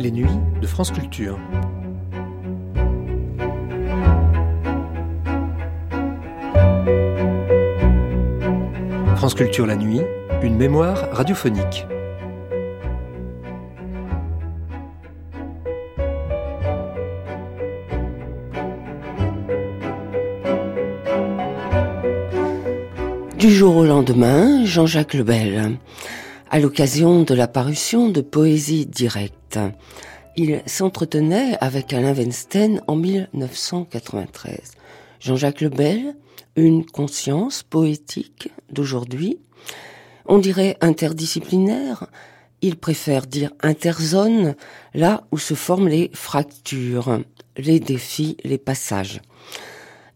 les nuits de France Culture. France Culture la nuit, une mémoire radiophonique. Du jour au lendemain, Jean-Jacques Lebel, à l'occasion de la parution de Poésie directe, il s'entretenait avec Alain Weinstein en 1993. Jean-Jacques Lebel, une conscience poétique d'aujourd'hui, on dirait interdisciplinaire, il préfère dire interzone, là où se forment les fractures, les défis, les passages.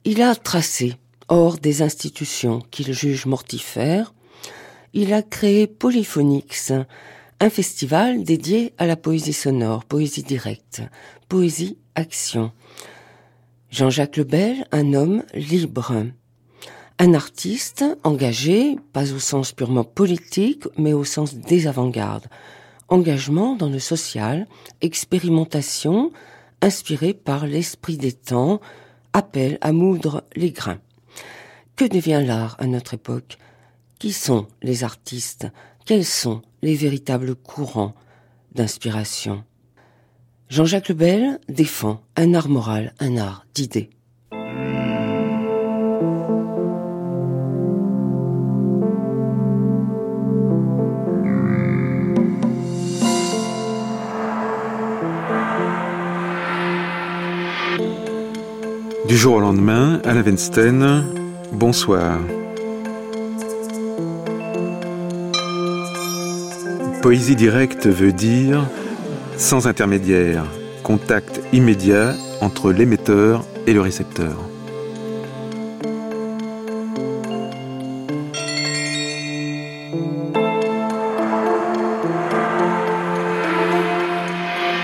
Il a tracé hors des institutions qu'il juge mortifères, il a créé Polyphonix, un festival dédié à la poésie sonore, poésie directe, poésie action. Jean-Jacques Lebel, un homme libre, un artiste engagé, pas au sens purement politique, mais au sens des avant-gardes. Engagement dans le social, expérimentation, inspiré par l'esprit des temps, appel à moudre les grains. Que devient l'art à notre époque? Qui sont les artistes? Quels sont les véritables courants d'inspiration? Jean-Jacques Lebel défend un art moral, un art d'idées. Du jour au lendemain, Alain Weinstein, bonsoir. Poésie directe veut dire sans intermédiaire, contact immédiat entre l'émetteur et le récepteur.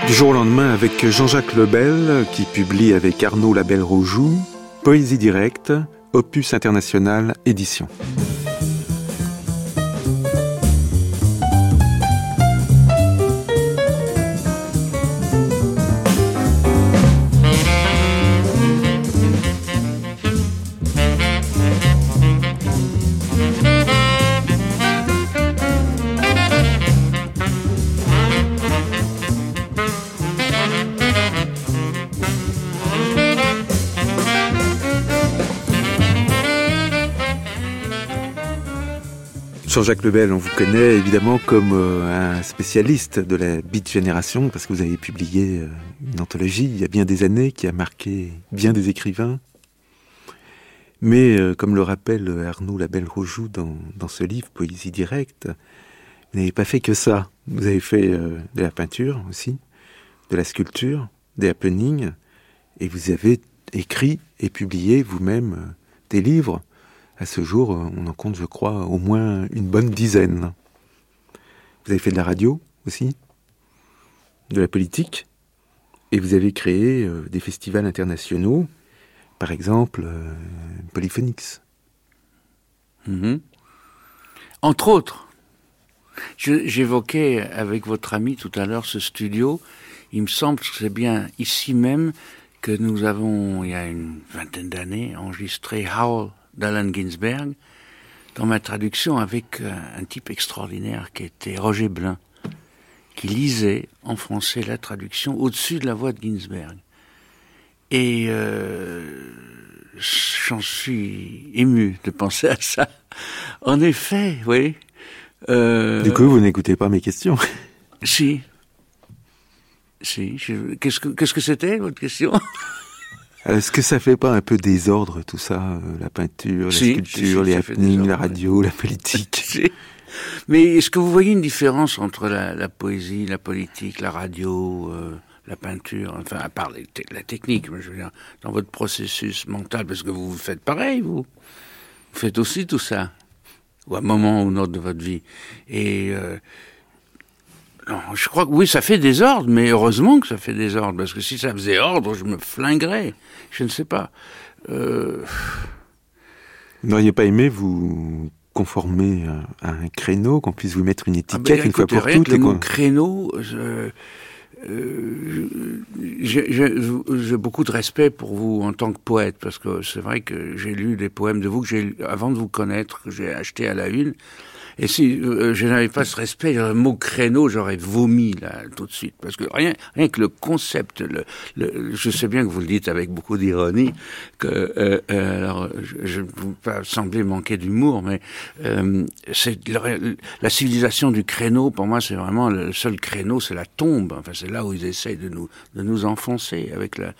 Du jour au lendemain avec Jean-Jacques Lebel qui publie avec Arnaud Labelle-Roujoux Poésie directe, Opus International édition. Jean-Jacques Lebel, on vous connaît évidemment comme euh, un spécialiste de la Beat Génération parce que vous avez publié euh, une anthologie il y a bien des années qui a marqué bien des écrivains. Mais euh, comme le rappelle Arnaud Labelle-Rojoux dans, dans, ce livre, Poésie directe, vous n'avez pas fait que ça. Vous avez fait de la peinture aussi, de la sculpture, des happenings, et vous avez écrit et publié vous-même des livres à ce jour, on en compte, je crois, au moins une bonne dizaine. Vous avez fait de la radio aussi, de la politique, et vous avez créé euh, des festivals internationaux, par exemple euh, Polyphonix. Mhm. Entre autres, j'évoquais avec votre ami tout à l'heure ce studio. Il me semble que c'est bien ici même que nous avons, il y a une vingtaine d'années, enregistré Howl d'Alan Ginsberg, dans ma traduction avec euh, un type extraordinaire qui était Roger Blin, qui lisait en français la traduction au-dessus de la voix de Ginsberg. Et euh, j'en suis ému de penser à ça. En effet, oui. Euh, du coup, vous n'écoutez pas mes questions. Si. Si. Qu'est-ce que qu'est-ce que c'était votre question? Est-ce que ça fait pas un peu désordre tout ça, euh, la peinture, la sculpture, les happenings, la radio, la politique Mais est-ce que vous voyez une différence entre la, poésie, la politique, la radio, euh, la peinture, enfin à part la technique, je veux dire, dans votre processus mental, parce que vous, vous faites pareil, vous, vous faites aussi tout ça, ou à un moment ou un autre de votre vie, et euh, non, je crois que oui, ça fait des ordres, mais heureusement que ça fait des ordres, parce que si ça faisait ordre, je me flinguerais. Je ne sais pas. Euh... Vous n'auriez pas aimé vous conformer à un créneau, qu'on puisse vous mettre une ah, étiquette une fois pour toutes Le mot créneau, j'ai beaucoup de respect pour vous en tant que poète, parce que c'est vrai que j'ai lu des poèmes de vous que j'ai avant de vous connaître, que j'ai acheté à la une. Et si euh, je n'avais pas ce respect, le mot créneau, j'aurais vomi là tout de suite, parce que rien, rien que le concept, le, le, je sais bien que vous le dites avec beaucoup d'ironie, que euh, euh alors je ne veux pas sembler manquer d'humour, mais euh, c'est la civilisation du créneau. Pour moi, c'est vraiment le seul créneau, c'est la tombe. Enfin, c'est là où ils essayent de nous de nous enfoncer avec la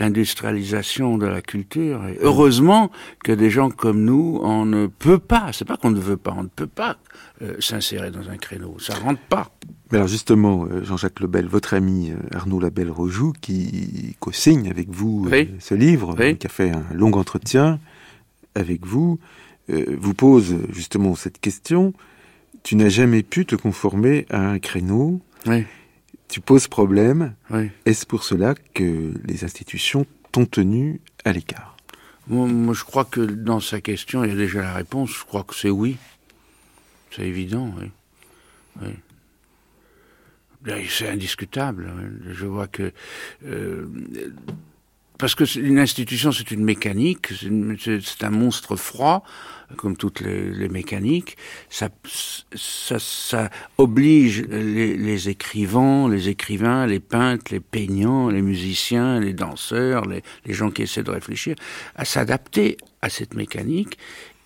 l'industrialisation de la culture. Et heureusement que des gens comme nous, on ne peut pas, c'est pas qu'on ne veut pas, on ne peut pas euh, s'insérer dans un créneau, ça rentre pas. Mais alors justement, euh, Jean-Jacques Lebel, votre ami euh, Arnaud Labelle-Rojoux, qui co-signe avec vous ce livre, qui a fait un long entretien avec vous, vous pose justement cette question. Tu n'as jamais pu te conformer à un créneau. Oui tu poses problème. Est-ce pour cela que les institutions t'ont tenu à l'écart? Moi, je crois que dans sa question, il y a déjà la réponse. Je crois que c'est oui. C'est évident, oui. C'est indiscutable. Je vois que euh, parce que une institution, c'est une mécanique, c'est un monstre froid, comme toutes les, mécaniques. Ça, oblige les, écrivains, les écrivains, les peintres, les peignants, les musiciens, les danseurs, les gens qui essaient de réfléchir, à s'adapter à cette mécanique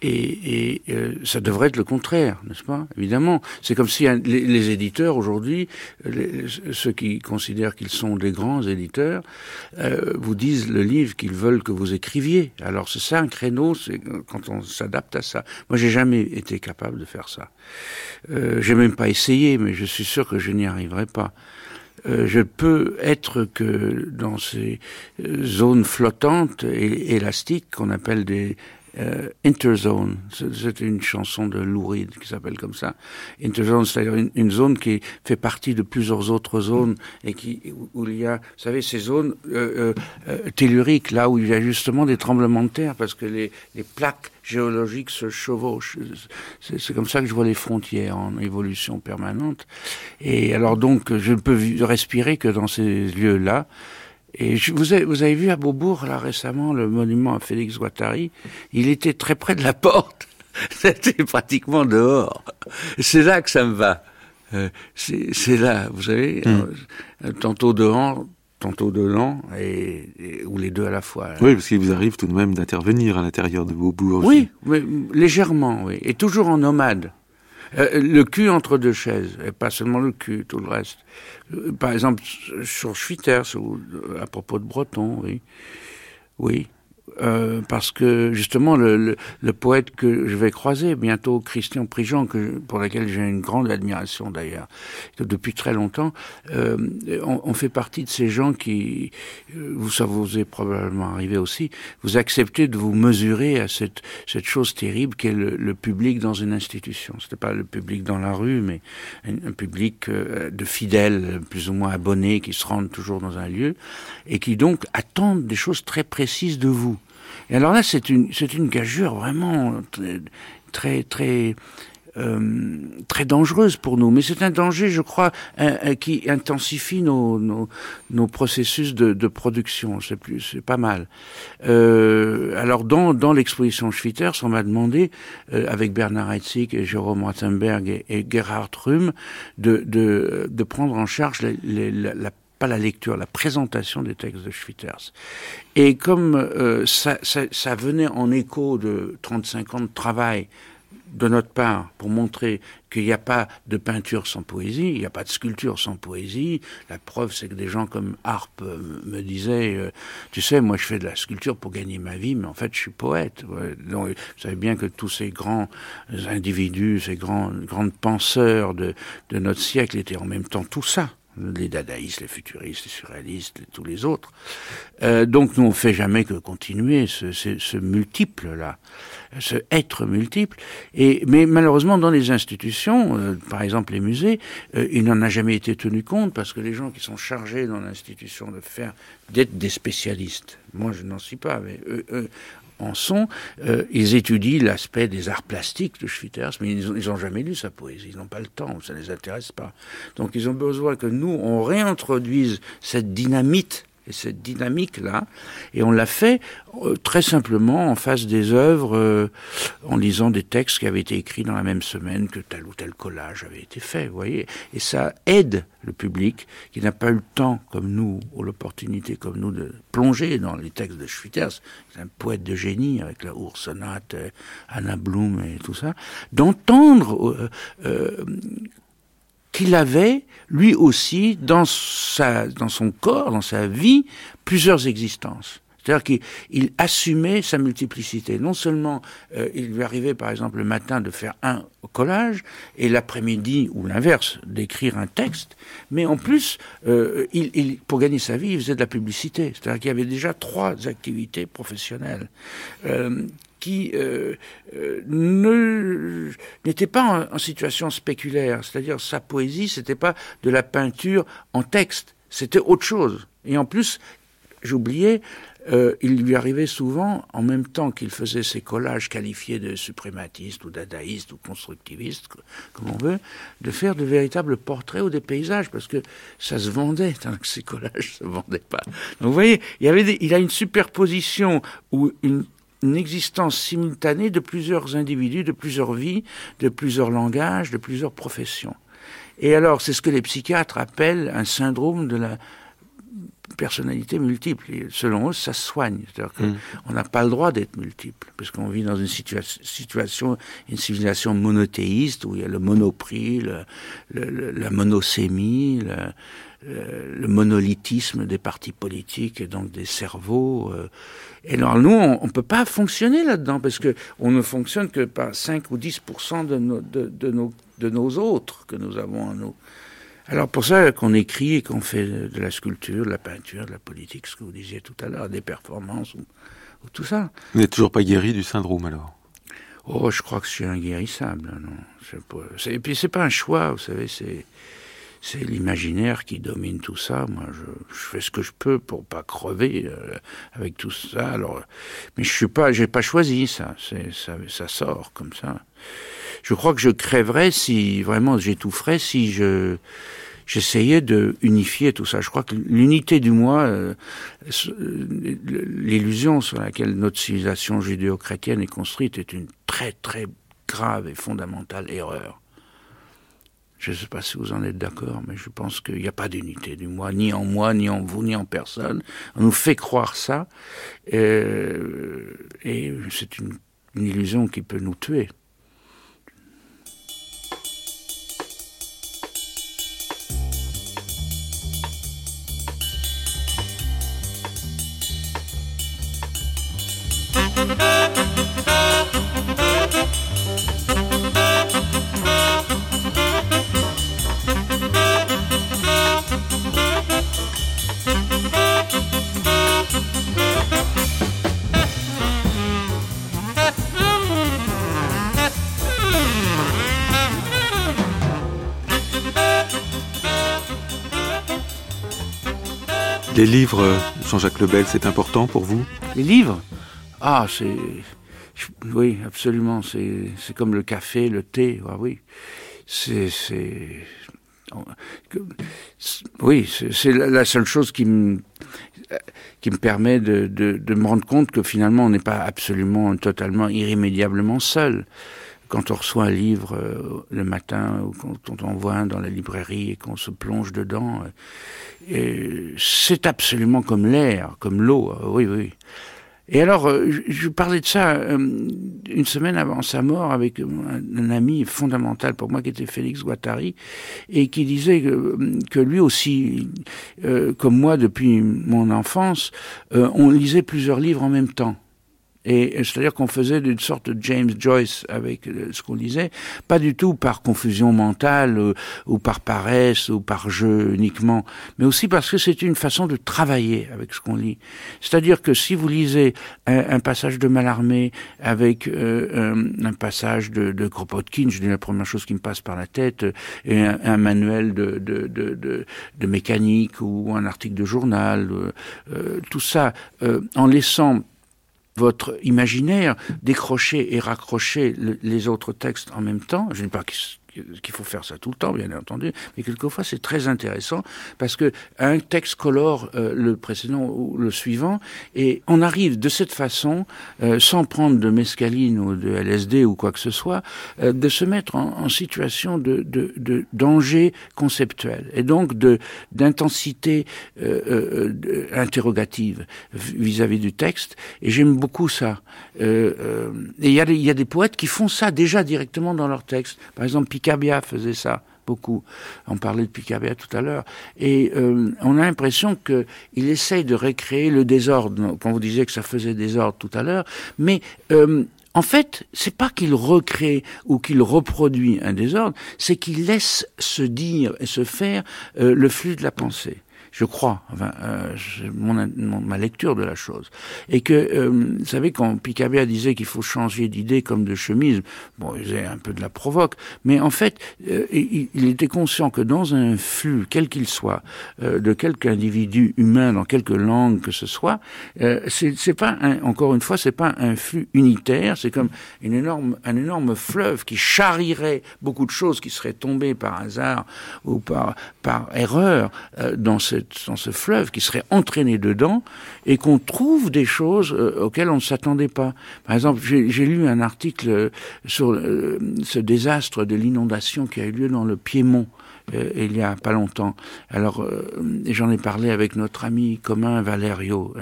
et, et euh, ça devrait être le contraire, n'est-ce pas? Évidemment, c'est comme si les, éditeurs aujourd'hui, ceux qui considèrent qu'ils sont des grands éditeurs, euh, vous disent le livre qu'ils veulent que vous écriviez. Alors c'est ça un créneau, c'est quand on s'adapte à ça. Moi, j'ai jamais été capable de faire ça. Euh, j'ai même pas essayé, mais je suis sûr que je n'y arriverai pas. Euh, je peux être que dans ces zones flottantes et élastiques qu'on appelle des euh, Interzone. C'est une chanson de Lou Reed qui s'appelle comme ça. Interzone, c'est-à-dire une, zone qui fait partie de plusieurs autres zones et qui où, il y a, vous savez, ces zones euh, euh, telluriques, là où il y a justement des tremblements de terre parce que les plaques géologiques se chevauchent. C'est comme ça que je vois les frontières en évolution permanente. Et alors donc, je ne peux respirer que dans ces lieux-là. Et je, vous, avez, vous avez vu à Beaubourg, là, récemment, le monument à Félix Guattari? Il était très près de la porte. C'était pratiquement dehors. C'est là que ça me va. Euh, c'est là, vous savez, hmm. euh, tantôt dehors, tantôt dedans, et, ou les deux à la fois. Oui, parce qu'il vous arrive tout de même d'intervenir à l'intérieur de Beaubourg. Oui, mais légèrement, oui. Et toujours en nomade. Euh, le cul entre deux chaises, et pas seulement le cul, tout le reste. Euh, par exemple, sur Schwitters, ou à propos de Breton, oui. Oui. Euh, parce que justement le, le, poète que je vais croiser bientôt, Christian Prigent, que, pour lequel j'ai une grande admiration d'ailleurs, depuis très longtemps, euh, on, fait partie de ces gens qui, euh, vous ça vous est probablement arrivé aussi, vous acceptez de vous mesurer à cette, cette chose terrible qu'est le, le public dans une institution. C'était pas le public dans la rue, mais un, un public de fidèles, plus ou moins abonnés, qui se rendent toujours dans un lieu et qui donc attendent des choses très précises de vous. Et alors là, c'est une, c'est une gageure vraiment très, très, euh, très dangereuse pour nous. Mais c'est un danger, je crois, qui intensifie nos, nos, nos processus de, de, production. C'est plus, c'est pas mal. Euh, alors dans, dans l'exposition Schwitters, on m'a demandé, euh, avec Bernard Heitzig et Jérôme Ratzenberg et, Gerhard Rüm, de, de, de prendre en charge la, la la lecture, la présentation des textes de Schwitters. Et comme euh, ça, venait en écho de 35 ans de travail de notre part pour montrer qu'il n'y a pas de peinture sans poésie, il n'y a pas de sculpture sans poésie. La preuve, c'est que des gens comme Harpe euh, me disaient, euh, tu sais, moi je fais de la sculpture pour gagner ma vie, mais en fait je suis poète. Vous savez bien que tous ces grands individus, ces grands, penseurs de notre siècle étaient en même temps tout ça les dadaïstes, les futuristes, les surréalistes, tous les autres. Euh, donc nous on fait jamais que continuer ce, multiple-là, ce être multiple. Et mais malheureusement dans les institutions, euh, par exemple les musées, euh, il n'en a jamais été tenu compte parce que les gens qui sont chargés dans l'institution de faire d'être des spécialistes, moi je n'en suis pas, mais eux, en son, euh, ils étudient l'aspect des arts plastiques de Schwitters, mais ils n'ont jamais lu sa poésie, ils n'ont pas le temps, ça ne les intéresse pas. Donc ils ont besoin que nous, on réintroduise cette dynamite et cette dynamique-là. Et on l'a fait euh, très simplement en face des œuvres, euh, en lisant des textes qui avaient été écrits dans la même semaine que tel ou tel collage avait été fait, vous voyez. Et ça aide le public qui n'a pas eu le temps, comme nous, ou l'opportunité comme nous, de plonger dans les textes de Schwitters, un poète de génie avec la Oursonate, euh, Anna Bloom et tout ça, d'entendre qu'il avait, lui aussi, dans, sa, dans son corps, dans sa vie, plusieurs existences. C'est-à-dire qu'il assumait sa multiplicité. Non seulement euh, il lui arrivait, par exemple, le matin de faire un collage et l'après-midi, ou l'inverse, d'écrire un texte, mais en plus, euh, il, il, pour gagner sa vie, il faisait de la publicité. C'est-à-dire qu'il y avait déjà trois activités professionnelles. Euh, qui euh, euh, n'était pas en, situation spéculaire, c'est-à-dire sa poésie, c'était pas de la peinture en texte, c'était autre chose. Et en plus, j'oubliais, euh, il lui arrivait souvent, en même temps qu'il faisait ses collages qualifiés de suprématistes ou dadaïstes ou constructivistes, comme on veut, de faire de véritables portraits ou des paysages, parce que ça se vendait, tant que ces collages se vendaient pas. Donc vous voyez, il a une superposition ou une une existence simultanée de plusieurs individus, de plusieurs vies, de plusieurs langages, de plusieurs professions. Et alors, c'est ce que les psychiatres appellent un syndrome de la personnalité multiple. Et selon eux, ça se soigne. C'est-à-dire qu'on mm. n'a pas le droit d'être multiple, parce qu'on vit dans une situation, une civilisation monothéiste, où il y a le monoprix, la monosémie, le monolithisme des partis politiques et donc des cerveaux. Euh, et alors nous, on ne peut pas fonctionner là-dedans parce que on ne fonctionne que par 5 ou 10 de nos, de, de, nos, de nos autres que nous avons en nous. Alors pour ça qu'on écrit et qu'on fait de la sculpture, de la peinture, de la politique, ce que vous disiez tout à l'heure, des performances ou, ou, tout ça. Vous n'êtes toujours pas guéri du syndrome alors? Oh, je crois que je suis inguérissable. Non. Pas, et puis c'est pas un choix, vous savez, c'est c'est l'imaginaire qui domine tout ça. Moi, je, je, fais ce que je peux pour pas crever euh, avec tout ça. Alors, mais je suis pas, j'ai pas choisi ça. C'est ça, ça sort comme ça. Je crois que je crèverais si vraiment j'étoufferais si je j'essayais de unifier tout ça. Je crois que l'unité du moi, euh, l'illusion sur laquelle notre civilisation judéo-chrétienne est construite est une très très grave et fondamentale erreur. Je ne sais pas si vous en êtes d'accord, mais je pense qu'il n'y a pas d'unité du moi, ni en moi, ni en vous, ni en personne. On nous fait croire ça, euh, et c'est une, une illusion qui peut nous tuer. Les livres, Jean-Jacques Lebel, c'est important pour vous? Les livres? Ah, c'est... Oui, absolument. C'est comme le café, le thé. Ah, oui. C'est... Oui, c'est la seule chose qui me, qui me permet de, de, de me rendre compte que finalement on n'est pas absolument, totalement, irrémédiablement seul quand on reçoit un livre euh, le matin ou quand on voit un dans la librairie et qu'on se plonge dedans, euh, c'est absolument comme l'air, comme l'eau. Euh, oui, oui. Et alors, je parlais de ça une semaine avant sa mort avec un, ami fondamental pour moi qui était Félix Guattari et qui disait que lui aussi, comme moi depuis mon enfance, on lisait plusieurs livres en même temps. Et c'est-à-dire qu'on faisait une sorte de James Joyce avec euh, ce qu'on lisait, pas du tout par confusion mentale ou, euh, ou par paresse ou par jeu uniquement, mais aussi parce que c'est une façon de travailler avec ce qu'on lit. C'est-à-dire que si vous lisez un, un passage de Mallarmé avec euh, un, un, passage de, de Kropotkin, je dis la première chose qui me passe par la tête, et un, un manuel de, de, de, de, mécanique ou un article de journal, euh, tout ça, en laissant votre imaginaire, décrocher et raccrocher les autres textes en même temps. Je ne pas qu'il faut faire ça tout le temps, bien entendu, mais quelquefois c'est très intéressant parce que un texte colore euh, le précédent ou le suivant et on arrive de cette façon, euh, sans prendre de mescaline ou de LSD ou quoi que ce soit, euh, de se mettre en, situation de, danger conceptuel et donc d'intensité interrogative vis-à-vis du texte. Et j'aime beaucoup ça. Et il y, a des, y a des poètes qui font ça déjà directement dans leur texte. Par exemple, Picabia faisait ça beaucoup. On parlait de Picabia tout à l'heure. Et euh, on a l'impression qu'il essaye de recréer le désordre, quand vous disiez que ça faisait désordre tout à l'heure. Mais euh, en fait, c'est pas qu'il recrée ou qu'il reproduit un désordre, c'est qu'il laisse se dire et se faire euh, le flux de la pensée je crois, enfin, euh, mon, ma lecture de la chose. Et que, euh, vous savez, quand Picabia disait qu'il faut changer d'idée comme de chemise, bon, il faisait un peu de la provoque, mais en fait, euh, il, il, était conscient que dans un flux, quel qu'il soit, euh, de quelque individu humain, dans quelque langue que ce soit, euh, c'est pas, un, encore une fois, c'est pas un flux unitaire, c'est comme une énorme, un énorme fleuve qui charrierait beaucoup de choses qui seraient tombées par hasard ou par, par erreur dans dans ce fleuve qui serait entraîné dedans et qu'on trouve des choses euh, auxquelles on ne s'attendait pas. Par exemple, j'ai lu un article euh, sur euh, ce désastre de l'inondation qui a eu lieu dans le Piémont euh, il y a pas longtemps. Alors, euh, j'en ai parlé avec notre ami commun Valerio.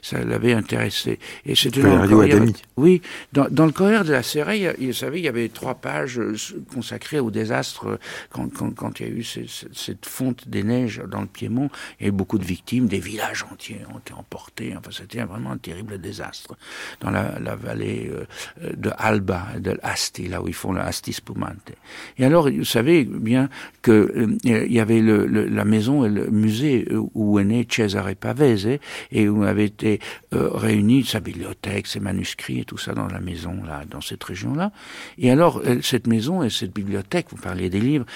ça l'avait intéressé. Et c'était Valerio Adami. Oui, dans, dans, le courrier de la Série, vous savez, il y avait trois pages euh, consacrées au désastre quand, quand, quand il y a eu cette fonte des neiges dans le Piémont. Il y a eu beaucoup de victimes, des villages entiers ont été emportés. Enfin, c'était vraiment un terrible désastre dans la, la vallée de Alba, de Asti, là où ils font le Asti Spumante. Et alors, vous savez bien que euh, il y avait la maison et le musée où est né Cesare Pavese et où avait été euh, réunie sa bibliothèque, ses manuscrits et tout ça dans la maison là, dans cette région-là. Et alors euh, cette maison et cette bibliothèque, vous parliez des livres,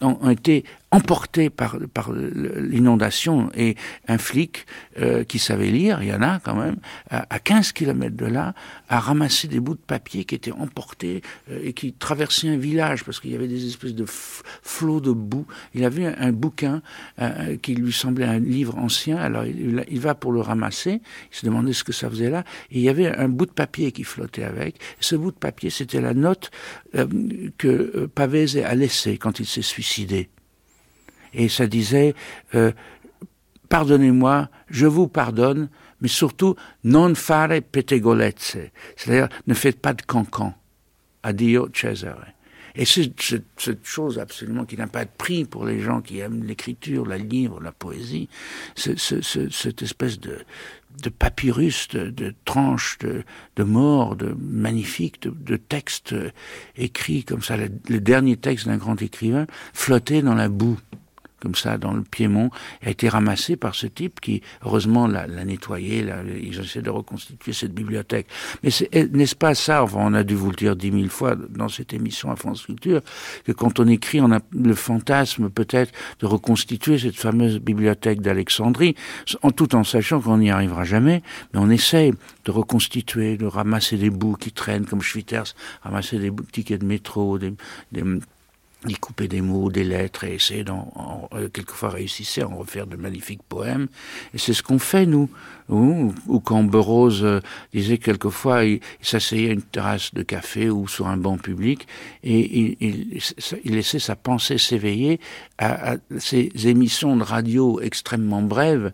ont, été emporté par, par l'inondation et un flic euh, qui savait lire, il y en a quand même, à, à 15 kilomètres de là, a ramassé des bouts de papier qui étaient emportés euh, et qui traversaient un village parce qu'il y avait des espèces de flots boue. Il a vu un, bouquin euh, qui lui semblait un livre ancien, alors il, va pour le ramasser, il se demandait ce que ça faisait là, et il y avait un bout de papier qui flottait avec. Et ce bout de papier, c'était la note que Pavese a laissée quand il s'est suicidé et ça disait euh, pardonnez-moi, je vous pardonne, mais surtout non fare pettegolezze, c'est-à-dire ne faites pas de cancan. Addio Cesare. Et c'est cette chose absolument qui n'a pas de prix pour les gens qui aiment l'écriture, la livre, la poésie, cette espèce de, de papyrus, de, de tranches de, de morts, de magnifiques, de, de textes écrits comme ça, le dernier texte d'un grand écrivain flottait dans la boue comme ça dans le Piémont, a été ramassé par ce type qui, heureusement, l'a, l'a, ils essaient de reconstituer cette bibliothèque. Mais n'est-ce pas ça, enfin, on a dû vous le dire dix mille fois dans cette émission à France Culture, que quand on écrit, on a le fantasme peut-être de reconstituer cette fameuse bibliothèque d'Alexandrie, en tout en sachant qu'on n'y arrivera jamais, mais on essaye de reconstituer, de ramasser des bouts qui traînent, comme Schwitters, ramasser des tickets de métro, des, des il coupait des mots, des lettres et essayait d'en, euh, quelquefois réussissait à en refaire de magnifiques poèmes. Et c'est ce qu'on fait, nous. Ou, ou quand Burroughs euh, disait quelquefois, il, s'asseyait à une terrasse de café ou sur un banc public et il, il, il laissait sa pensée s'éveiller à, à, ces émissions de radio extrêmement brèves.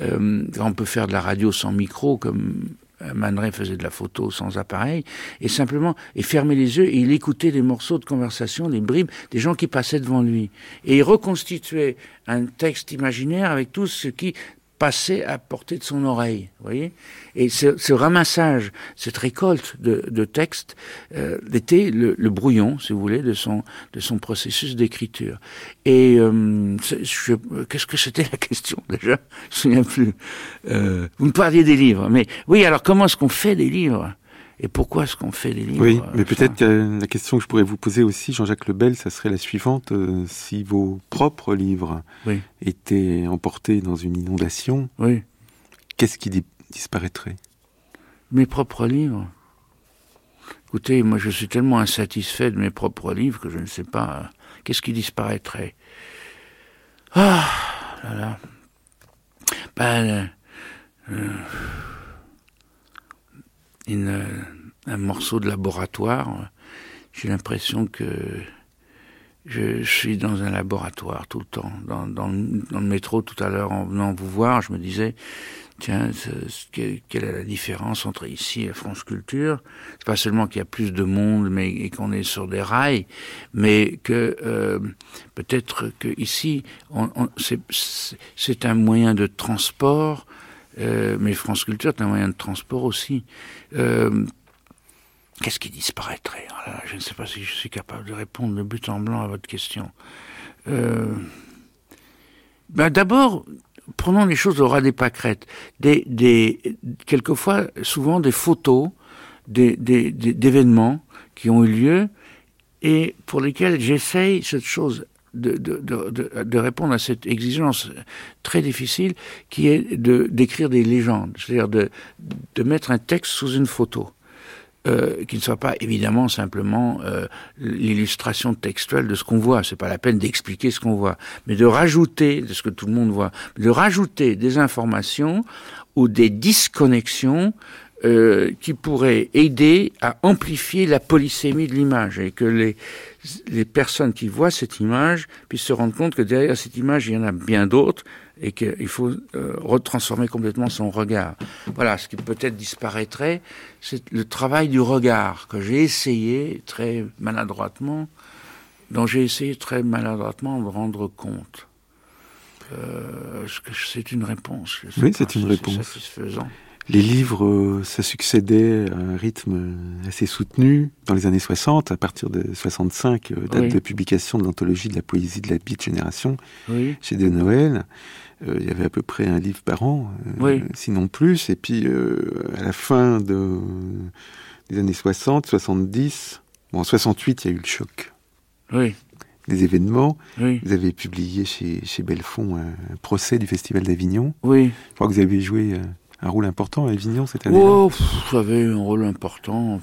Euh, on peut faire de la radio sans micro, comme euh, Man faisait de la photo sans appareil, et simplement, et fermait les yeux, et il écoutait des morceaux de conversation, des bribes, des gens qui passaient devant lui. Et il reconstituait un texte imaginaire avec tout ce qui passait à portée de son oreille, vous voyez Et ce, ce, ramassage, cette récolte de, de textes euh, était le, le, brouillon, si vous voulez, de son de son processus d'écriture. Et euh, qu'est-ce que c'était la question déjà? Je me souviens plus. Euh, vous me parliez des livres, mais oui. Alors comment est-ce qu'on fait des livres? Et pourquoi est-ce qu'on fait des livres Oui, mais peut-être que la question que je pourrais vous poser aussi, Jean-Jacques Lebel, ça serait la suivante. Euh, si vos propres livres oui. étaient emportés dans une inondation, oui. qu'est-ce qui di disparaîtrait? Mes propres livres. Écoutez, moi je suis tellement insatisfait de mes propres livres que je ne sais pas euh, qu'est-ce qui disparaîtrait? Ah là là. Ben, euh, une, un morceau de laboratoire. J'ai l'impression que je, suis dans un laboratoire tout le temps. Dans, le métro tout à l'heure, en venant vous voir, je me disais, tiens, quelle est la différence entre ici et France Culture? C'est pas seulement qu'il y a plus de monde, mais et qu'on est sur des rails, mais que euh, peut-être que ici, c'est un moyen de transport, euh, mais France Culture est un moyen de transport aussi. Euh, Qu'est-ce qui disparaîtrait oh Je ne sais pas si je suis capable de répondre de but en blanc à votre question. Ben D'abord, prenons les choses au ras des pâquerettes. Des, des, quelquefois, souvent des photos d'événements des, qui ont eu lieu et pour lesquels j'essaye cette chose de, de, de, répondre à cette exigence très difficile qui est de d'écrire des légendes, c'est-à-dire de, de mettre un texte sous une photo. Euh, qui ne soit pas évidemment simplement euh, l'illustration textuelle de ce qu'on voit. C'est pas la peine d'expliquer ce qu'on voit, mais de rajouter de ce que tout le monde voit, de rajouter des informations ou des disconnexions euh, qui pourraient aider à amplifier la polysémie de l'image et que les, les personnes qui voient cette image puissent se rendre compte que derrière cette image, il y en a bien d'autres et qu'il faut euh, retransformer complètement son regard. Voilà, ce qui peut-être disparaîtrait, c'est le travail du regard que j'ai essayé très maladroitement, dont j'ai essayé très maladroitement de rendre compte. Euh, c'est une réponse? Oui, c'est une réponse. Satisfaisant. Les livres, euh, ça succédait à un rythme assez soutenu dans les années 60, à partir de 65, euh, date de publication de l'anthologie de la poésie de la Beat Génération, chez De Noël. Euh, il y avait à peu près un livre par an, sinon plus. Et puis, à la fin de, des années 60, 70, bon, en 68, il y a eu le choc. Oui des événements. Vous avez publié chez, chez Belfond un procès du Festival d'Avignon. Oui. Je crois que vous avez joué un rôle important à Avignon cette année Oh, j'avais un rôle important.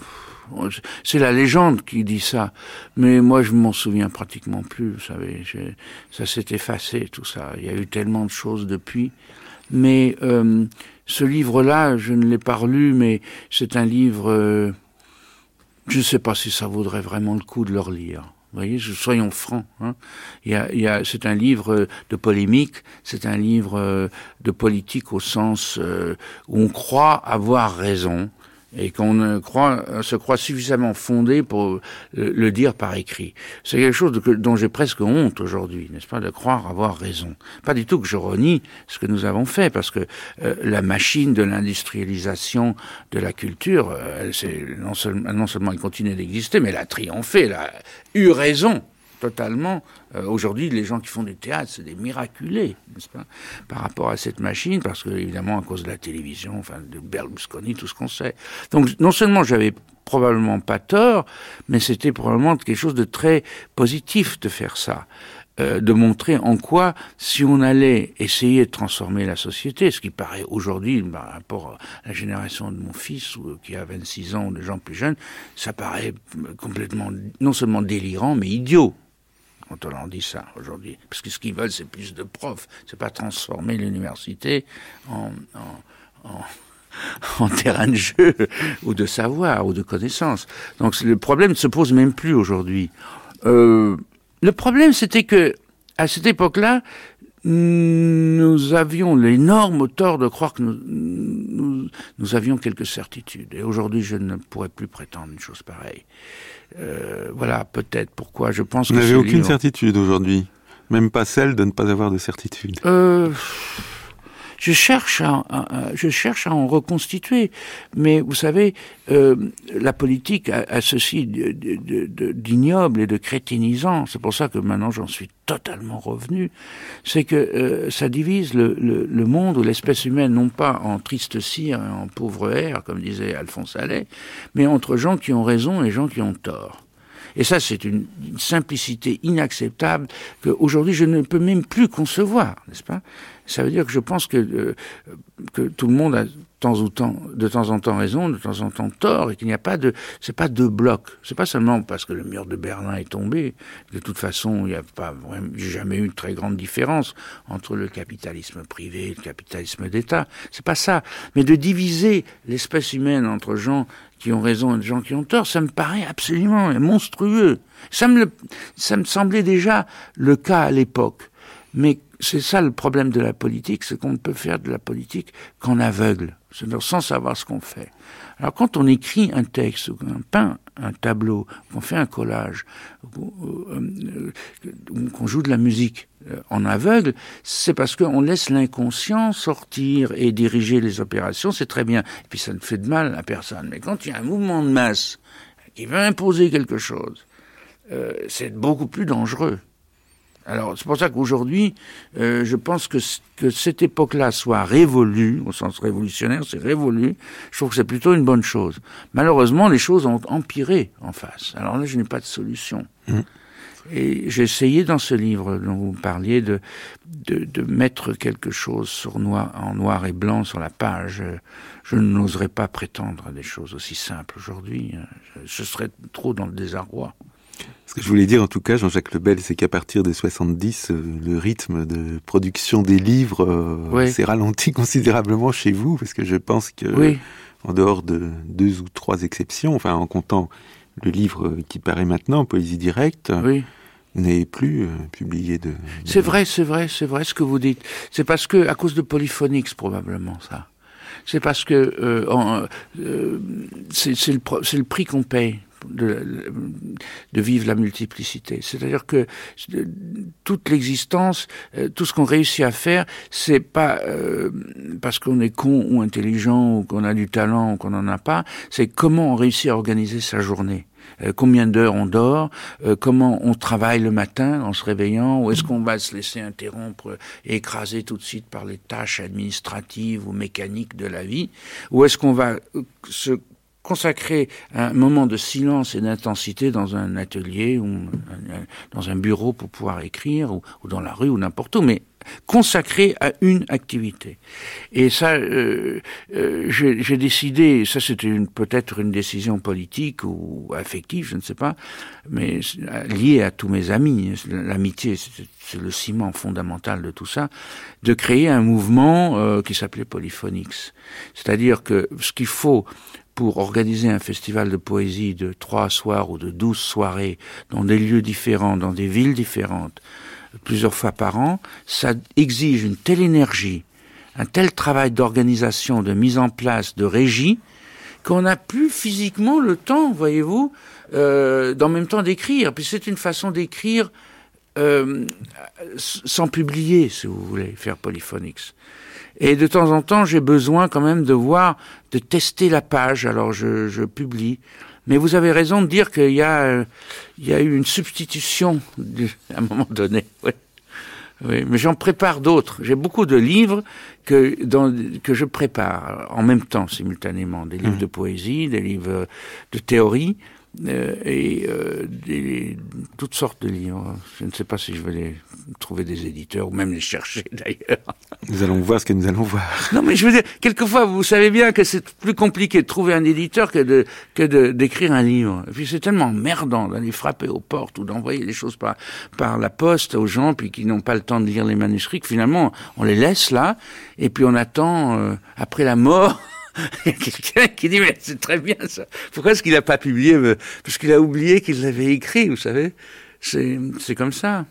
C'est la légende qui dit ça, mais moi je m'en souviens pratiquement plus. Vous savez, ça s'est effacé tout ça. Il y a eu tellement de choses depuis. Mais euh, ce livre-là, je ne l'ai pas lu, mais c'est un livre. Euh, je ne sais pas si ça vaudrait vraiment le coup de le relire. Voyez, soyons francs. Hein. A, c'est un livre de polémique, c'est un livre euh, de politique au sens euh, où on croit avoir raison, et qu'on se croit suffisamment fondé pour le, dire par écrit. C'est quelque chose dont j'ai presque honte aujourd'hui, n'est-ce pas, de croire avoir raison. Pas du tout que je renie ce que nous avons fait, parce que euh, la machine de l'industrialisation de la culture, euh, non, non seulement elle continue d'exister, mais elle a triomphé, elle a eu raison totalement. Euh, aujourd'hui, les gens qui font du théâtre, c'est des miraculés, n'est-ce pas, par rapport à cette machine, parce que, évidemment, à cause de la télévision, enfin, de Berlusconi, tout ce qu'on sait. Donc, non seulement j'avais probablement pas tort, mais c'était probablement quelque chose de très positif de faire ça. Euh, de montrer en quoi, si on allait essayer de transformer la société, ce qui paraît aujourd'hui, par rapport à la génération de mon fils, ou, qui a 26 ans, ou de gens plus jeunes, ça paraît complètement, non seulement délirant, mais idiot quand on leur dit ça aujourd'hui. Parce que ce qu'ils veulent, c'est plus de profs. C'est pas transformer l'université en, en, terrain de jeu ou de savoir ou de connaissance. Donc le problème ne se pose même plus aujourd'hui. Euh, le problème, c'était que à cette époque-là, nous avions l'énorme tort de croire que nous, nous, nous avions quelques certitudes. Et aujourd'hui, je ne pourrais plus prétendre une chose pareille. Euh, voilà, peut-être pourquoi? Je pense Vous n'avez aucune certitude aujourd'hui, même pas celle de ne pas avoir de certitude. Euh, je cherche à, je cherche à en reconstituer. Mais vous savez, euh, la politique a, ceci d'ignoble et de crétinisant. C'est pour ça que maintenant j'en suis totalement revenu. C'est que euh, ça divise le, le, monde ou l'espèce humaine non pas en triste cire et en pauvre air, comme disait Alphonse Allais, mais entre gens qui ont raison et gens qui ont tort. Et ça, c'est une, simplicité inacceptable qu'aujourd'hui je ne peux même plus concevoir, n'est-ce pas? Ça veut dire que je pense que, euh, que tout le monde a temps ou temps, de temps en temps raison, de temps en temps tort, et qu'il n'y a pas de, c'est pas deux blocs. C'est pas seulement parce que le mur de Berlin est tombé. De toute façon, il n'y a pas jamais eu une très grande différence entre le capitalisme privé et le capitalisme d'État. C'est pas ça. Mais de diviser l'espèce humaine entre gens qui ont raison et gens qui ont tort, ça me paraît absolument monstrueux. Ça me, ça me semblait déjà le cas à l'époque. Mais c'est ça le problème de la politique, c'est qu'on ne peut faire de la politique qu'en aveugle, sans savoir ce qu'on fait. Alors quand on écrit un texte, ou qu'on peint un tableau, qu'on fait un collage, euh, qu'on joue de la musique euh, en aveugle, c'est parce qu'on laisse l'inconscient sortir et diriger les opérations, c'est très bien. Et puis ça ne fait de mal à personne. Mais quand il y a un mouvement de masse qui veut imposer quelque chose, euh, c'est beaucoup plus dangereux. Alors c'est pour ça qu'aujourd'hui, euh, je pense que, que cette époque-là soit révolue, au sens révolutionnaire, c'est révolu, je trouve que c'est plutôt une bonne chose. Malheureusement, les choses ont empiré en face. Alors là, je n'ai pas de solution. Mmh. Et j'ai essayé dans ce livre dont vous parliez de, de, de, mettre quelque chose sur noir, en noir et blanc sur la page. Je n'oserais pas prétendre à des choses aussi simples aujourd'hui. Je serais trop dans le désarroi. Ce que je voulais dire en tout cas, Jean-Jacques Lebel, c'est qu'à partir des 70, euh, le rythme de production des livres euh, s'est ralenti considérablement chez vous, parce que je pense que, en dehors de deux ou trois exceptions, enfin en comptant le livre qui paraît maintenant, Poésie directe, oui. vous n'avez plus euh, publié de... C'est vrai, c'est vrai, c'est vrai ce que vous dites. C'est parce que, à cause de Polyphonix probablement, ça. C'est parce que euh, c'est le, le prix qu'on paye de, vivre la multiplicité. C'est-à-dire que toute l'existence, euh, tout ce qu'on réussit à faire, c'est pas euh, parce qu'on est con ou intelligent ou qu'on a du talent ou qu'on n'en a pas, c'est comment on réussit à organiser sa journée euh, combien d'heures on dort, comment on travaille le matin en se réveillant, ou est-ce qu'on va se laisser interrompre et écraser tout de suite par les tâches administratives ou mécaniques de la vie, ou est-ce qu'on va se consacrer un moment de silence et d'intensité dans un atelier ou dans un bureau pour pouvoir écrire ou, dans la rue ou n'importe où, mais consacré à une activité. Et ça, euh, euh, j'ai décidé, ça c'était peut-être une décision politique ou affective, je ne sais pas, mais liée à tous mes amis, l'amitié, c'est le ciment fondamental de tout ça, de créer un mouvement euh, qui s'appelait Polyphonix. C'est-à-dire que ce qu'il faut pour organiser un festival de poésie de trois soirs ou de douze soirées dans des lieux différents, dans des villes différentes, plusieurs fois par an, ça exige une telle énergie, un tel travail d'organisation, de mise en place, de régie, qu'on n'a plus physiquement le temps, voyez-vous, euh, d'en même temps d'écrire. Puis c'est une façon d'écrire euh, sans publier, si vous voulez, faire Polyphonix. Et de temps en temps, j'ai besoin quand même de voir, de tester la page. Alors je, je publie. Mais vous avez raison de dire qu'il y a, il y a eu une substitution à un moment donné. Oui. Oui, mais j'en prépare d'autres. J'ai beaucoup de livres que, dans, que je prépare en même temps, simultanément. Des livres mmh. de poésie, des livres de théorie, euh, et euh, des, toutes sortes de livres. Je ne sais pas si je vais les trouver des éditeurs ou même les chercher d'ailleurs. Nous allons voir ce que nous allons voir. Non, mais je veux dire, quelquefois, vous savez bien que c'est plus compliqué de trouver un éditeur que de que de d'écrire un livre. Et puis c'est tellement merdant d'aller frapper aux portes ou d'envoyer des choses par par la poste aux gens puis qui n'ont pas le temps de lire les manuscrits. Que finalement, on les laisse là et puis on attend euh, après la mort. Il y a quelqu'un qui dit mais c'est très bien ça. Pourquoi est-ce qu'il n'a pas publié Parce qu'il a oublié qu'il l'avait écrit, vous savez? C'est c'est comme ça.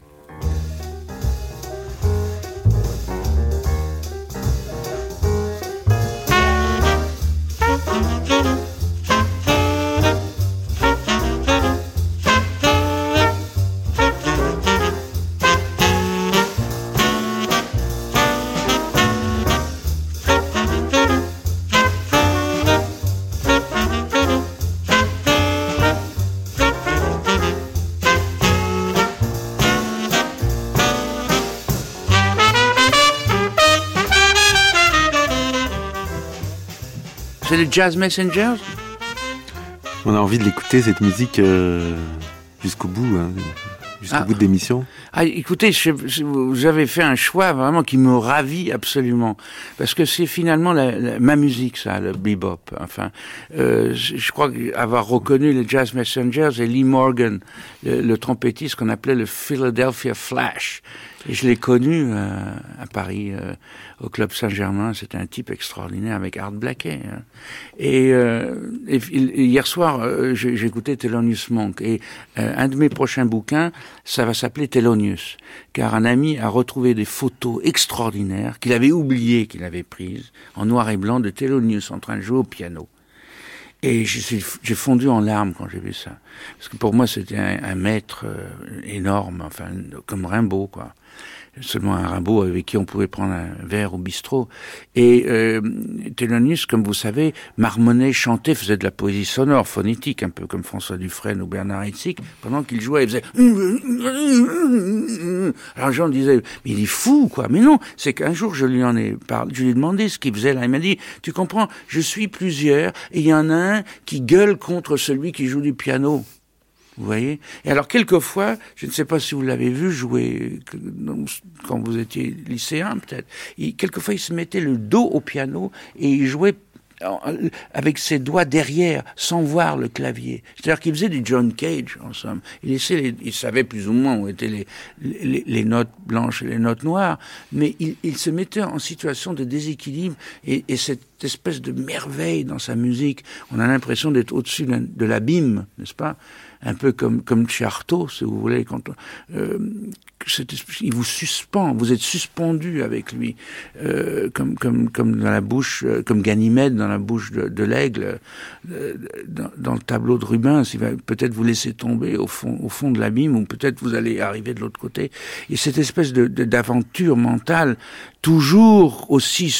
Jazz Messengers On a envie de l'écouter, cette musique, euh, jusqu'au bout. Hein. jusqu'au Ah. bout de l'émission Ah, écoutez, je- je- vous avez fait un choix vraiment qui me ravit absolument, parce que c'est finalement la- la- ma musique, ça, le bebop. Enfin, euh, je, crois avoir reconnu les Jazz Messengers et Lee Morgan, le, le trompettiste qu'on appelait le Philadelphia Flash. Je l'ai connu euh, à Paris, euh, au Club Saint-Germain. C'était un type extraordinaire avec Art Blakey. hein. Et, euh, hier soir, euh, écouté Thelonious Monk. Et euh, un de mes prochains bouquins, ça va s'appeler Thelonious. Car un ami a retrouvé des photos extraordinaires qu'il avait oubliées qu'il avait prises, en noir et blanc, de Thelonious en train de jouer au piano. Et j'ai fondu en larmes quand j'ai vu ça. Parce que pour moi, c'était un, un maître euh, énorme, enfin, comme Rimbaud, quoi. Seulement un Rimbaud avec qui on pouvait prendre un verre au bistrot. Et euh, comme vous savez, marmonnait, chantait, faisait de la poésie sonore, phonétique, un peu comme François Dufresne ou Bernard Heitzig. Pendant qu'il jouait, il faisait... Alors les gens mais il est fou, quoi. Mais non, c'est qu'un jour, je lui en ai parlé, je lui ai demandé ce qu'il faisait là. Il m'a dit, tu comprends, je suis plusieurs, et il y en a un qui gueule contre celui qui joue du piano. Vous voyez Et alors, quelquefois, je ne sais pas si vous l'avez vu jouer quand vous étiez lycéen, peut-être. Quelquefois, il se mettait le dos au piano et il jouait avec ses doigts derrière, sans voir le clavier. C'est-à-dire qu'il faisait du John Cage, en somme. Il, il savait plus ou moins où étaient les, notes blanches et les notes noires, mais il, se mettait en situation de déséquilibre et, et cette espèce de merveille dans sa musique, on a l'impression d'être au-dessus de l'abîme, n'est-ce pas? Un peu comme comme si vous voulez, quand euh, il vous suspend, vous êtes suspendu avec lui, euh, comme comme comme dans la bouche, euh, comme Ganymède dans la bouche de, de l'aigle, euh, dans, dans le tableau de Rubens, il va peut-être vous laisser tomber au fond au fond de l'abîme, ou peut-être vous allez arriver de l'autre côté. Et cette espèce de- d'aventure mentale toujours aussi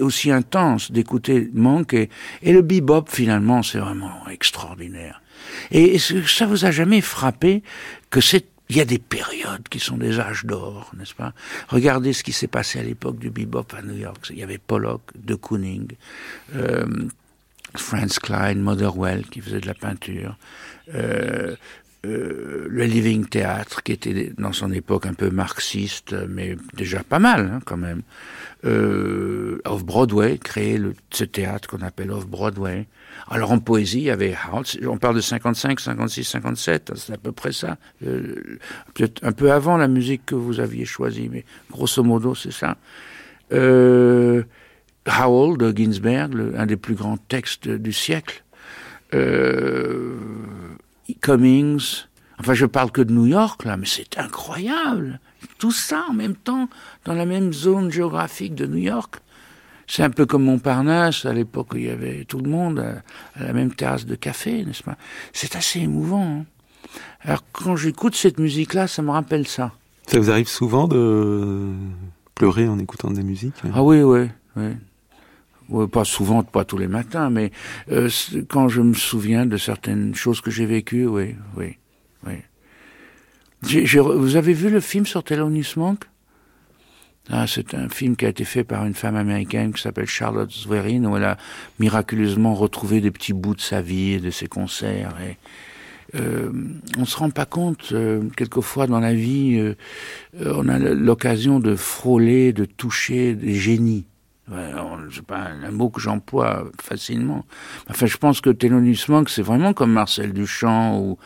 aussi intense d'écouter Monk et, et le bebop finalement c'est vraiment extraordinaire. Et ça vous a jamais frappé que c'est il y a des périodes qui sont des âges d'or, n'est-ce pas? Regardez ce qui s'est passé à l'époque du bebop à New York. Il y avait Pollock, De Kooning, euh, Franz Klein, Motherwell qui faisait de la peinture, euh, euh, le Living Theatre qui était dans son époque un peu marxiste, mais déjà pas mal hein, quand même. Off-Broadway, créé le, ce théâtre qu'on appelle Off-Broadway. Alors en poésie, il y avait on parle de 55, 56, 57, c'est à peu près ça. Euh, Peut-être un peu avant la musique que vous aviez choisie, mais grosso modo c'est ça. Euh, Howell de Ginsberg, un des plus grands textes du siècle. Euh, Cummings. Enfin, je parle que de New York, là, mais c'est incroyable. Tout ça en même temps, dans la même zone géographique de New York. C'est un peu comme Montparnasse, à l'époque où il y avait tout le monde à, la même terrasse de café, n'est-ce pas? C'est assez émouvant. hein. Alors, quand j'écoute cette musique-là, ça me rappelle ça. Ça vous arrive souvent de pleurer en écoutant de la musique Ah oui, oui, oui. Ouais, pas souvent, pas tous les matins, mais euh, quand je me souviens de certaines choses que j'ai vécues, oui, oui, oui. Vous avez vu le film sur Thelonious Monk? Ah, C'est un film qui a été fait par une femme américaine qui s'appelle Charlotte Zwerin, où elle a miraculeusement retrouvé des petits bouts de sa vie et de ses concerts. Et, euh, on se rend pas compte, euh, quelquefois dans la vie, euh, euh, on a l'occasion de frôler, de toucher des génies. C'est pas un, un mot que j'emploie facilement. Enfin, je pense que Thelonious Monk, c'est vraiment comme Marcel Duchamp ou,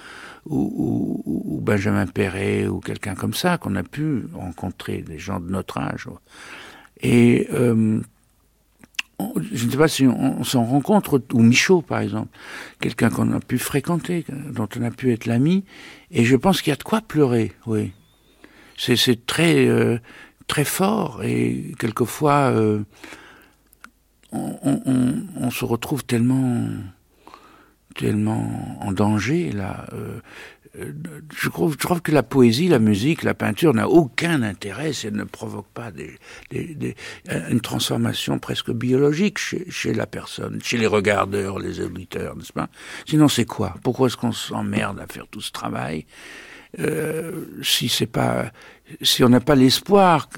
ou, Benjamin Perret ou quelqu'un comme ça qu'on a pu rencontrer, des gens de notre âge. Et euh, je ne sais pas si on, s'en rencontre, ou Michaud par exemple, quelqu'un qu'on a pu fréquenter, dont on a pu être l'ami, et je pense qu'il y a de quoi pleurer, oui. C'est très euh, très fort et quelquefois euh, on se retrouve tellement tellement en danger là. euh, euh, je trouve, je trouve que la poésie, la musique, la peinture n'a aucun intérêt elle ne provoque pas des, des- des- une transformation presque biologique chez, chez la personne, chez les regardeurs, les auditeurs, n'est-ce pas? Sinon, c'est quoi? Pourquoi est-ce qu'on s'emmerde à faire tout ce travail? Euh, si pas, si on n'a pas l'espoir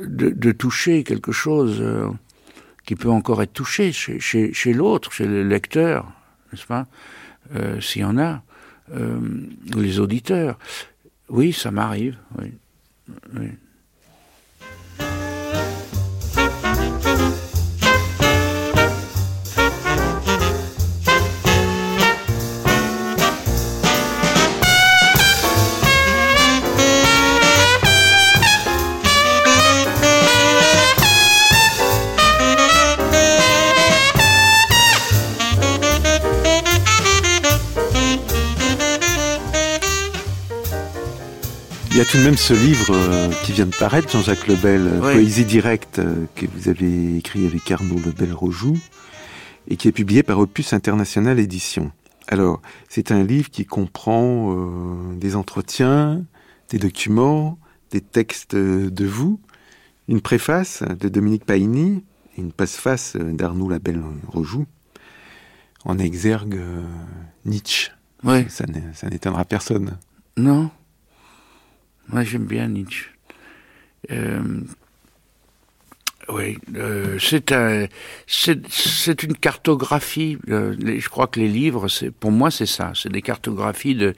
de, de toucher quelque chose euh, qui peut encore être touché chez, chez, chez l'autre, chez le lecteur, euh, S'il y en a, euh, les auditeurs. Oui, ça m'arrive, oui. Même ce livre euh, qui vient de paraître, Jean-Jacques Lebel, euh, Poésie directe, euh, que vous avez écrit avec Arnaud Lebel-Rojoux, et qui est publié par Opus International Édition. Alors, c'est un livre qui comprend des entretiens, des documents, des textes de vous, une préface de Dominique Paini et une passe-face d'Arnaud Labelle-Rojoux, en exergue Nietzsche. Oui. Ça n'étonnera personne. Non. Moi, j'aime bien Nietzsche. Euh, oui, euh, c'est un, c'est une cartographie. Euh, je crois que les livres, c'est pour moi, c'est ça. C'est des cartographies de,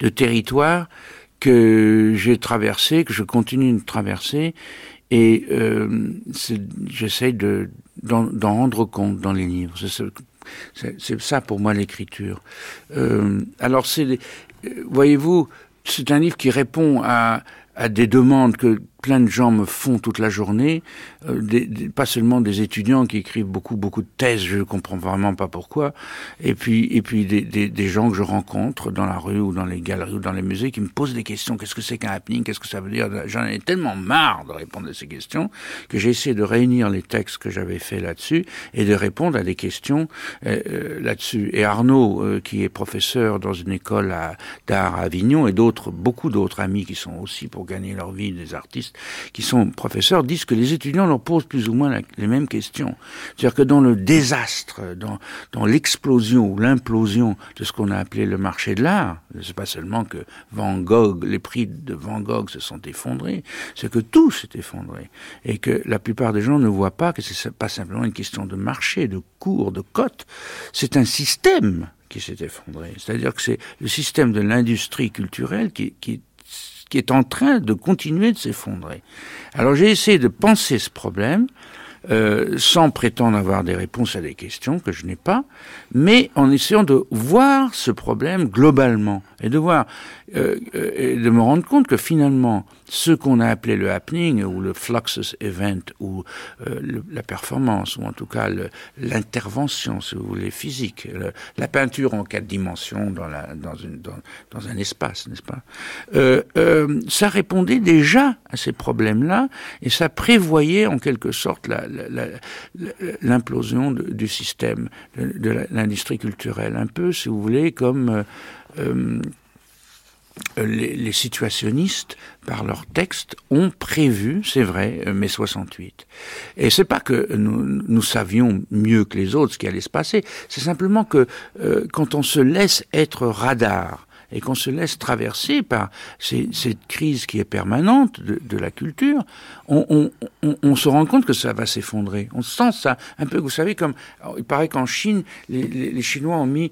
de territoires que j'ai traversé, que je continue de traverser, et j'essaie de d'en rendre compte dans les livres. C'est ça pour moi l'écriture. Alors c'est, voyez-vous, c'est un livre qui répond à, à des demandes que plein de gens me font toute la journée, euh, des, pas seulement des étudiants qui écrivent beaucoup beaucoup de thèses, je comprends vraiment pas pourquoi, et puis et puis des, des, des, gens que je rencontre dans la rue ou dans les galeries ou dans les musées qui me posent des questions. Qu'est-ce que c'est qu'un happening? Qu'est-ce que ça veut dire? J'en ai tellement marre de répondre à ces questions que j'ai essayé de réunir les textes que j'avais fait là-dessus et de répondre à des questions euh, euh là-dessus. Et Arnaud, euh, qui est professeur dans une école d'art à Avignon, et d'autres, beaucoup d'autres amis qui sont aussi pour gagner leur vie des artistes qui sont professeurs disent que les étudiants leur posent plus ou moins les mêmes questions. C'est-à-dire que dans le désastre, dans, dans l'explosion ou l'implosion de ce qu'on a appelé le marché de l'art, c'est pas seulement que Van Gogh, les prix de Van Gogh se sont effondrés, c'est que tout s'est effondré. Et que la plupart des gens ne voient pas que c'est pas simplement une question de marché, de cours, de cotes, c'est un système qui s'est effondré. C'est-à-dire que c'est le système de l'industrie culturelle qui, qui qui est en train de continuer de s'effondrer. Alors j'ai essayé de penser ce problème euh, sans prétendre avoir des réponses à des questions que je n'ai pas, mais en essayant de voir ce problème globalement et de voir euh, euh, et de me rendre compte que finalement ce qu'on a appelé le happening ou le fluxus event ou euh, la performance ou en tout cas l'intervention si vous voulez physique la peinture en quatre dimensions dans la dans une dans, dans un espace n'est-ce pas? Euh, euh, ça répondait déjà à ces problèmes là et ça prévoyait en quelque sorte l'implosion du système de, de l'industrie culturelle un peu si vous voulez comme euh, les, les, situationnistes, par leurs textes, ont prévu, c'est vrai, mai 68. Et c'est pas que nous, savions mieux que les autres ce qui allait se passer, c'est simplement que euh, quand on se laisse être radar, et qu'on se laisse traverser par cette crise qui est permanente de, la culture, on, se rend compte que ça va s'effondrer. On sent ça un peu, vous savez, comme il paraît qu'en Chine, les, Chinois ont mis euh,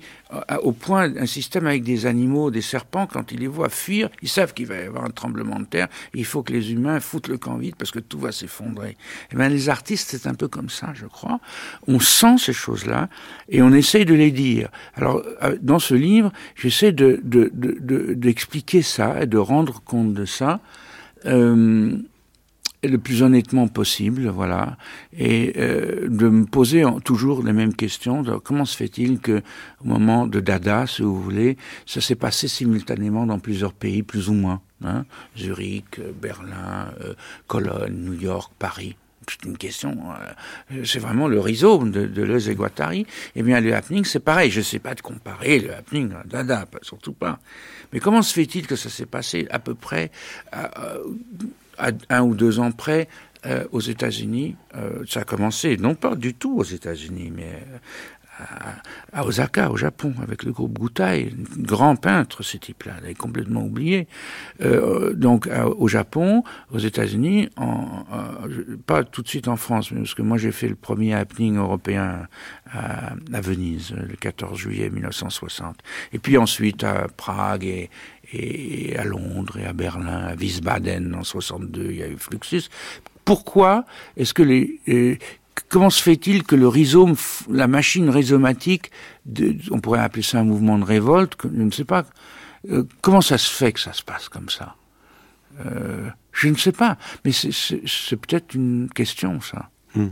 au point un système avec des animaux, des serpents, quand ils les voient fuir, ils savent qu'il va y avoir un tremblement de terre, il faut que les humains foutent le camp vite parce que tout va s'effondrer. Et eh bien les artistes, c'est un peu comme ça, je crois. On sent ces choses-là et on essaye de les dire. Alors, euh, dans ce livre, j'essaie de, de d'expliquer de, de, ça et de rendre compte de ça euh, le plus honnêtement possible, voilà, et euh, de me poser toujours les mêmes questions. Comment se fait-il que au moment de Dada, si vous voulez, ça s'est passé simultanément dans plusieurs pays, plus ou moins, hein, Zurich, Berlin, euh, Cologne, New York, Paris c'est une question, euh, c'est vraiment le rhizome de, de Leuze et Guattari. Eh bien, le happening, c'est pareil. Je ne sais pas de comparer le happening à Dada, surtout pas. Mais comment se fait-il que ça s'est passé à peu près un ou deux ans près euh, aux États-Unis euh, Ça a commencé, non pas du tout aux États-Unis, mais à, Osaka, au Japon, avec le groupe Gutai, grand peintre ce type-là, il est complètement oublié. Euh, donc au Japon, aux États-Unis, euh, pas tout de suite en France, mais parce que moi j'ai fait le premier happening européen à, à, Venise le 14 juillet 1960, et puis ensuite à Prague et, et à Londres et à Berlin, à Wiesbaden en 62, il y a eu Fluxus. Pourquoi est-ce que les euh, comment se fait-il que le rhizome, la machine rhizomatique, de, on pourrait appeler ça un mouvement de révolte, je ne sais pas, euh, comment ça se fait que ça se passe comme ça? Euh, Je ne sais pas, mais c'est peut-être une question, ça. Hmm.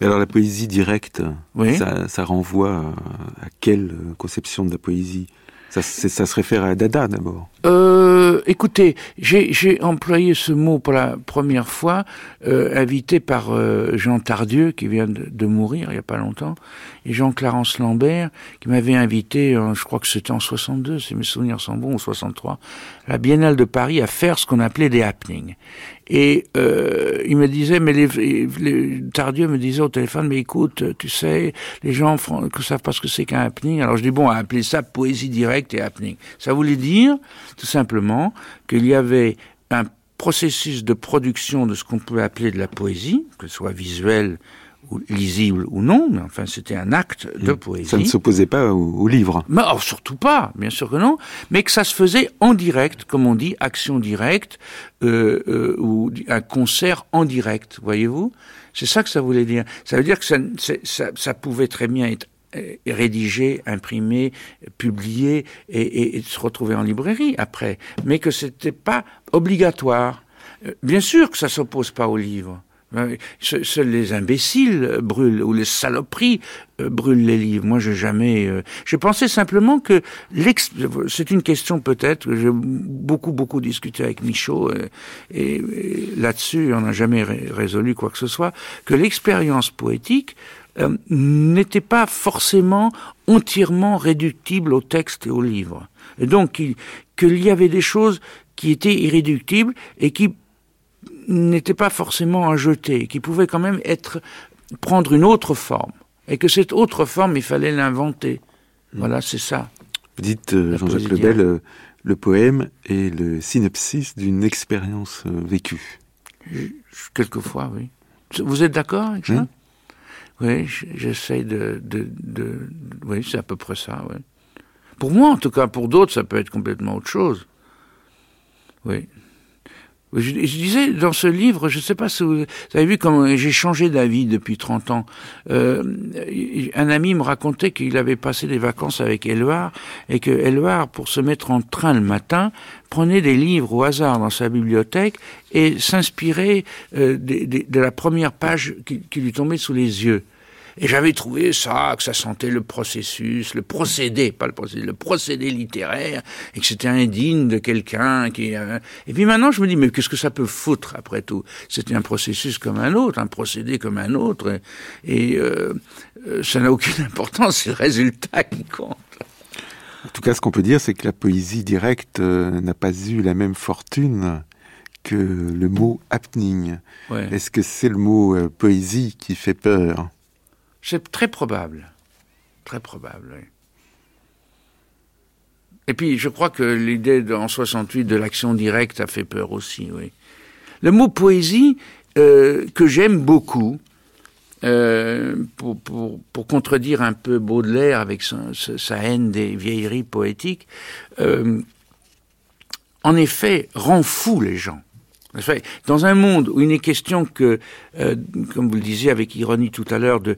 alors la poésie directe, ça, ça, renvoie à quelle conception de la poésie? Ça, ça, se réfère à Dada d'abord. Euh, écoutez, j'ai employé ce mot pour la première fois, euh, invité par euh, Jean Tardieu, qui vient de, de, mourir il n'y a pas longtemps, et Jean-Clarence Lambert, qui m'avait invité, je crois que c'était en 62, si mes souvenirs sont bons, ou 63, à la Biennale de Paris, à faire ce qu'on appelait des happenings. Et euh, il me disait, mais les, les, Tardieu me disait au téléphone, mais écoute, tu sais, les gens ne savent pas ce que c'est qu'un happening. Alors je dis, bon, on appeler ça poésie directe et happening. Ça voulait dire, tout simplement, qu'il y avait un processus de production de ce qu'on pouvait appeler de la poésie, que ce soit visuel lisible ou non, mais enfin c'était un acte de poésie. Ça ne s'opposait pas au, livre. Mais oh, surtout pas, bien sûr que non, mais que ça se faisait en direct, comme on dit, action directe euh, euh, ou un concert en direct, voyez-vous? C'est ça que ça voulait dire. Ça veut dire que ça, ça, ça pouvait très bien être rédigé, imprimé, publié et, et, se retrouver en librairie après, mais que c'était pas obligatoire. Euh, bien sûr que ça s'oppose pas au livre. Seuls les imbéciles brûlent ou les saloperies euh, brûlent les livres. Moi, j'ai jamais. Euh, j'ai pensé simplement que c'est une question peut-être que j'ai beaucoup beaucoup discuté avec Michaud euh, et, là-dessus, on n'a jamais résolu quoi que ce soit. Que l'expérience poétique n'était pas forcément entièrement réductible au texte et au livre. Et donc qu'il y avait des choses qui étaient irréductibles et qui n'était pas forcément à jeter, qui pouvait quand même être prendre une autre forme, et que cette autre forme, il fallait l'inventer. Hmm. Voilà, c'est ça. Vous dites, euh, Jean-Jacques Lebel, euh, le poème est le synopsis d'une expérience euh, vécue. Quelquefois, oui. Vous êtes d'accord avec ça? Oui, j'essaye de, de, de, Oui, c'est à peu près ça, oui. Pour moi, en tout cas, pour d'autres, ça peut être complètement autre chose. Oui. Je, disais dans ce livre, je ne sais pas si vous, avez vu comment j'ai changé d'avis depuis 30 ans. Euh, un ami me racontait qu'il avait passé des vacances avec Éluard et que Éluard, pour se mettre en train le matin, prenait des livres au hasard dans sa bibliothèque et s'inspirait euh, de, la première page qui lui tombait sous les yeux. Et j'avais trouvé ça, que ça sentait le processus, le procédé, pas le procédé, le procédé littéraire, et que c'était indigne de quelqu'un qui... Euh, et puis maintenant, je me dis, mais qu'est-ce que ça peut foutre, après tout? C'était un processus comme un autre, un procédé comme un autre, et, euh, euh, ça n'a aucune importance, c'est le résultat qui compte. En tout cas, ce qu'on peut dire, c'est que la poésie directe n'a pas eu la même fortune que le mot happening. Est-ce que c'est le mot poésie qui fait peur? C'est très probable. Très probable. Et puis, je crois que l'idée en 68 de l'action directe a fait peur aussi, oui. Le mot poésie, euh, que j'aime beaucoup, euh, pour, pour, pour, contredire un peu Baudelaire avec sa, haine des vieilleries poétiques, euh, en effet, rend fou les gens. Dans un monde où il n'est question que, euh, comme vous le disiez avec ironie tout à l'heure, de,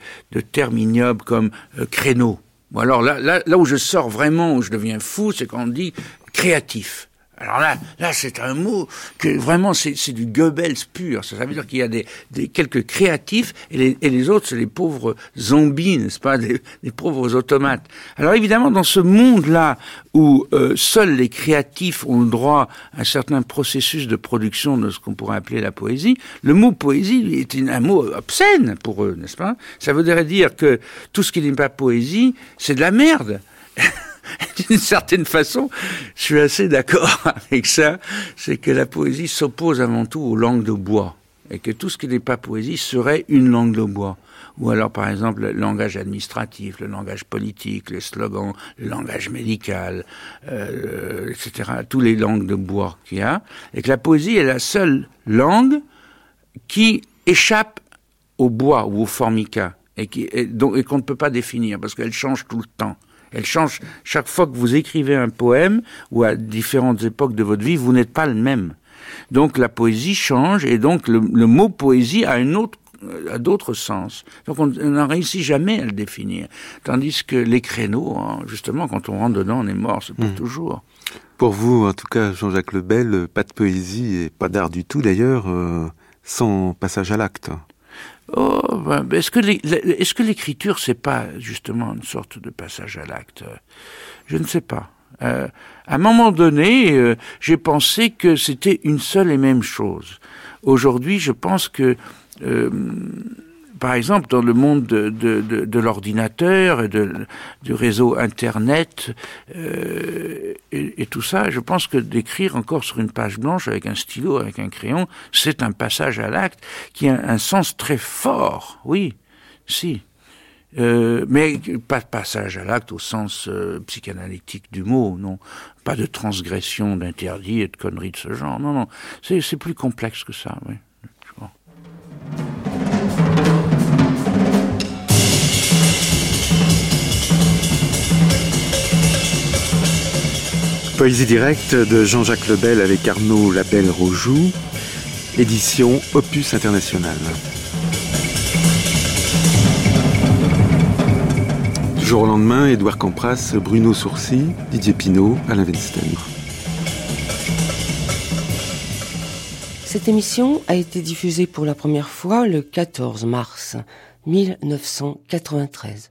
termes ignobles comme euh, créneau. Ou alors là, là, là où je sors vraiment, où je deviens fou, c'est quand on dit créatif. Alors là, là, c'est un mot que vraiment c'est du Goebbels pur. Ça, veut dire qu'il y a des, des, quelques créatifs et les, et les autres, c'est les pauvres zombies, n'est-ce pas, des, pauvres automates. Alors évidemment, dans ce monde-là où euh, seuls les créatifs ont le droit à un certain processus de production de ce qu'on pourrait appeler la poésie, le mot poésie est un mot obscène pour eux, n'est-ce pas? Ça voudrait dire que tout ce qui n'est pas poésie, c'est de la merde. d'une certaine façon, je suis assez d'accord avec ça, c'est que la poésie s'oppose avant tout aux langues de bois, et que tout ce qui n'est pas poésie serait une langue de bois. Ou alors, par exemple, le langage administratif, le langage politique, les slogans, le langage médical, euh, etc. Tous les langues de bois qu'il y a. Et que la poésie est la seule langue qui échappe au bois ou au formica et qu'on et ne peut pas définir parce qu'elle change tout le temps Elle change chaque fois que vous écrivez un poème ou à différentes époques de votre vie, vous n'êtes pas le même. Donc la poésie change et donc le, mot poésie a une autre à d'autres sens. Donc on n'en réussit jamais à le définir. Tandis que les créneaux, hein, justement, quand on rentre dedans, on est mort, c'est pour hmm. toujours. Pour vous, en tout cas, Jean-Jacques Lebel, pas de poésie et pas d'art du tout d'ailleurs, euh, sans passage à l'acte. Oh, ben, est-ce que est-ce que l'écriture c'est pas justement une sorte de passage à l'acte? Je ne sais pas. Euh, à un moment donné, euh, j'ai pensé que c'était une seule et même chose. Aujourd'hui, je pense que euh, par exemple, dans le monde de, l'ordinateur et du réseau Internet euh, et, et, tout ça, je pense que d'écrire encore sur une page blanche avec un stylo, avec un crayon, c'est un passage à l'acte qui a un sens très fort. Oui, si. Euh, mais pas de passage à l'acte au sens euh, psychanalytique du mot, non. Pas de transgression d'interdits et de conneries de ce genre. Non, non. C'est plus complexe que ça, oui. Poésie directe de Jean-Jacques Lebel avec Arnaud Labelle-Rojoux, édition Opus International. Du jour au lendemain, Édouard Campras, Bruno Sourcy, Didier Pinault, Alain Weinstein. Cette émission a été diffusée pour la première fois le 14 mars 1993.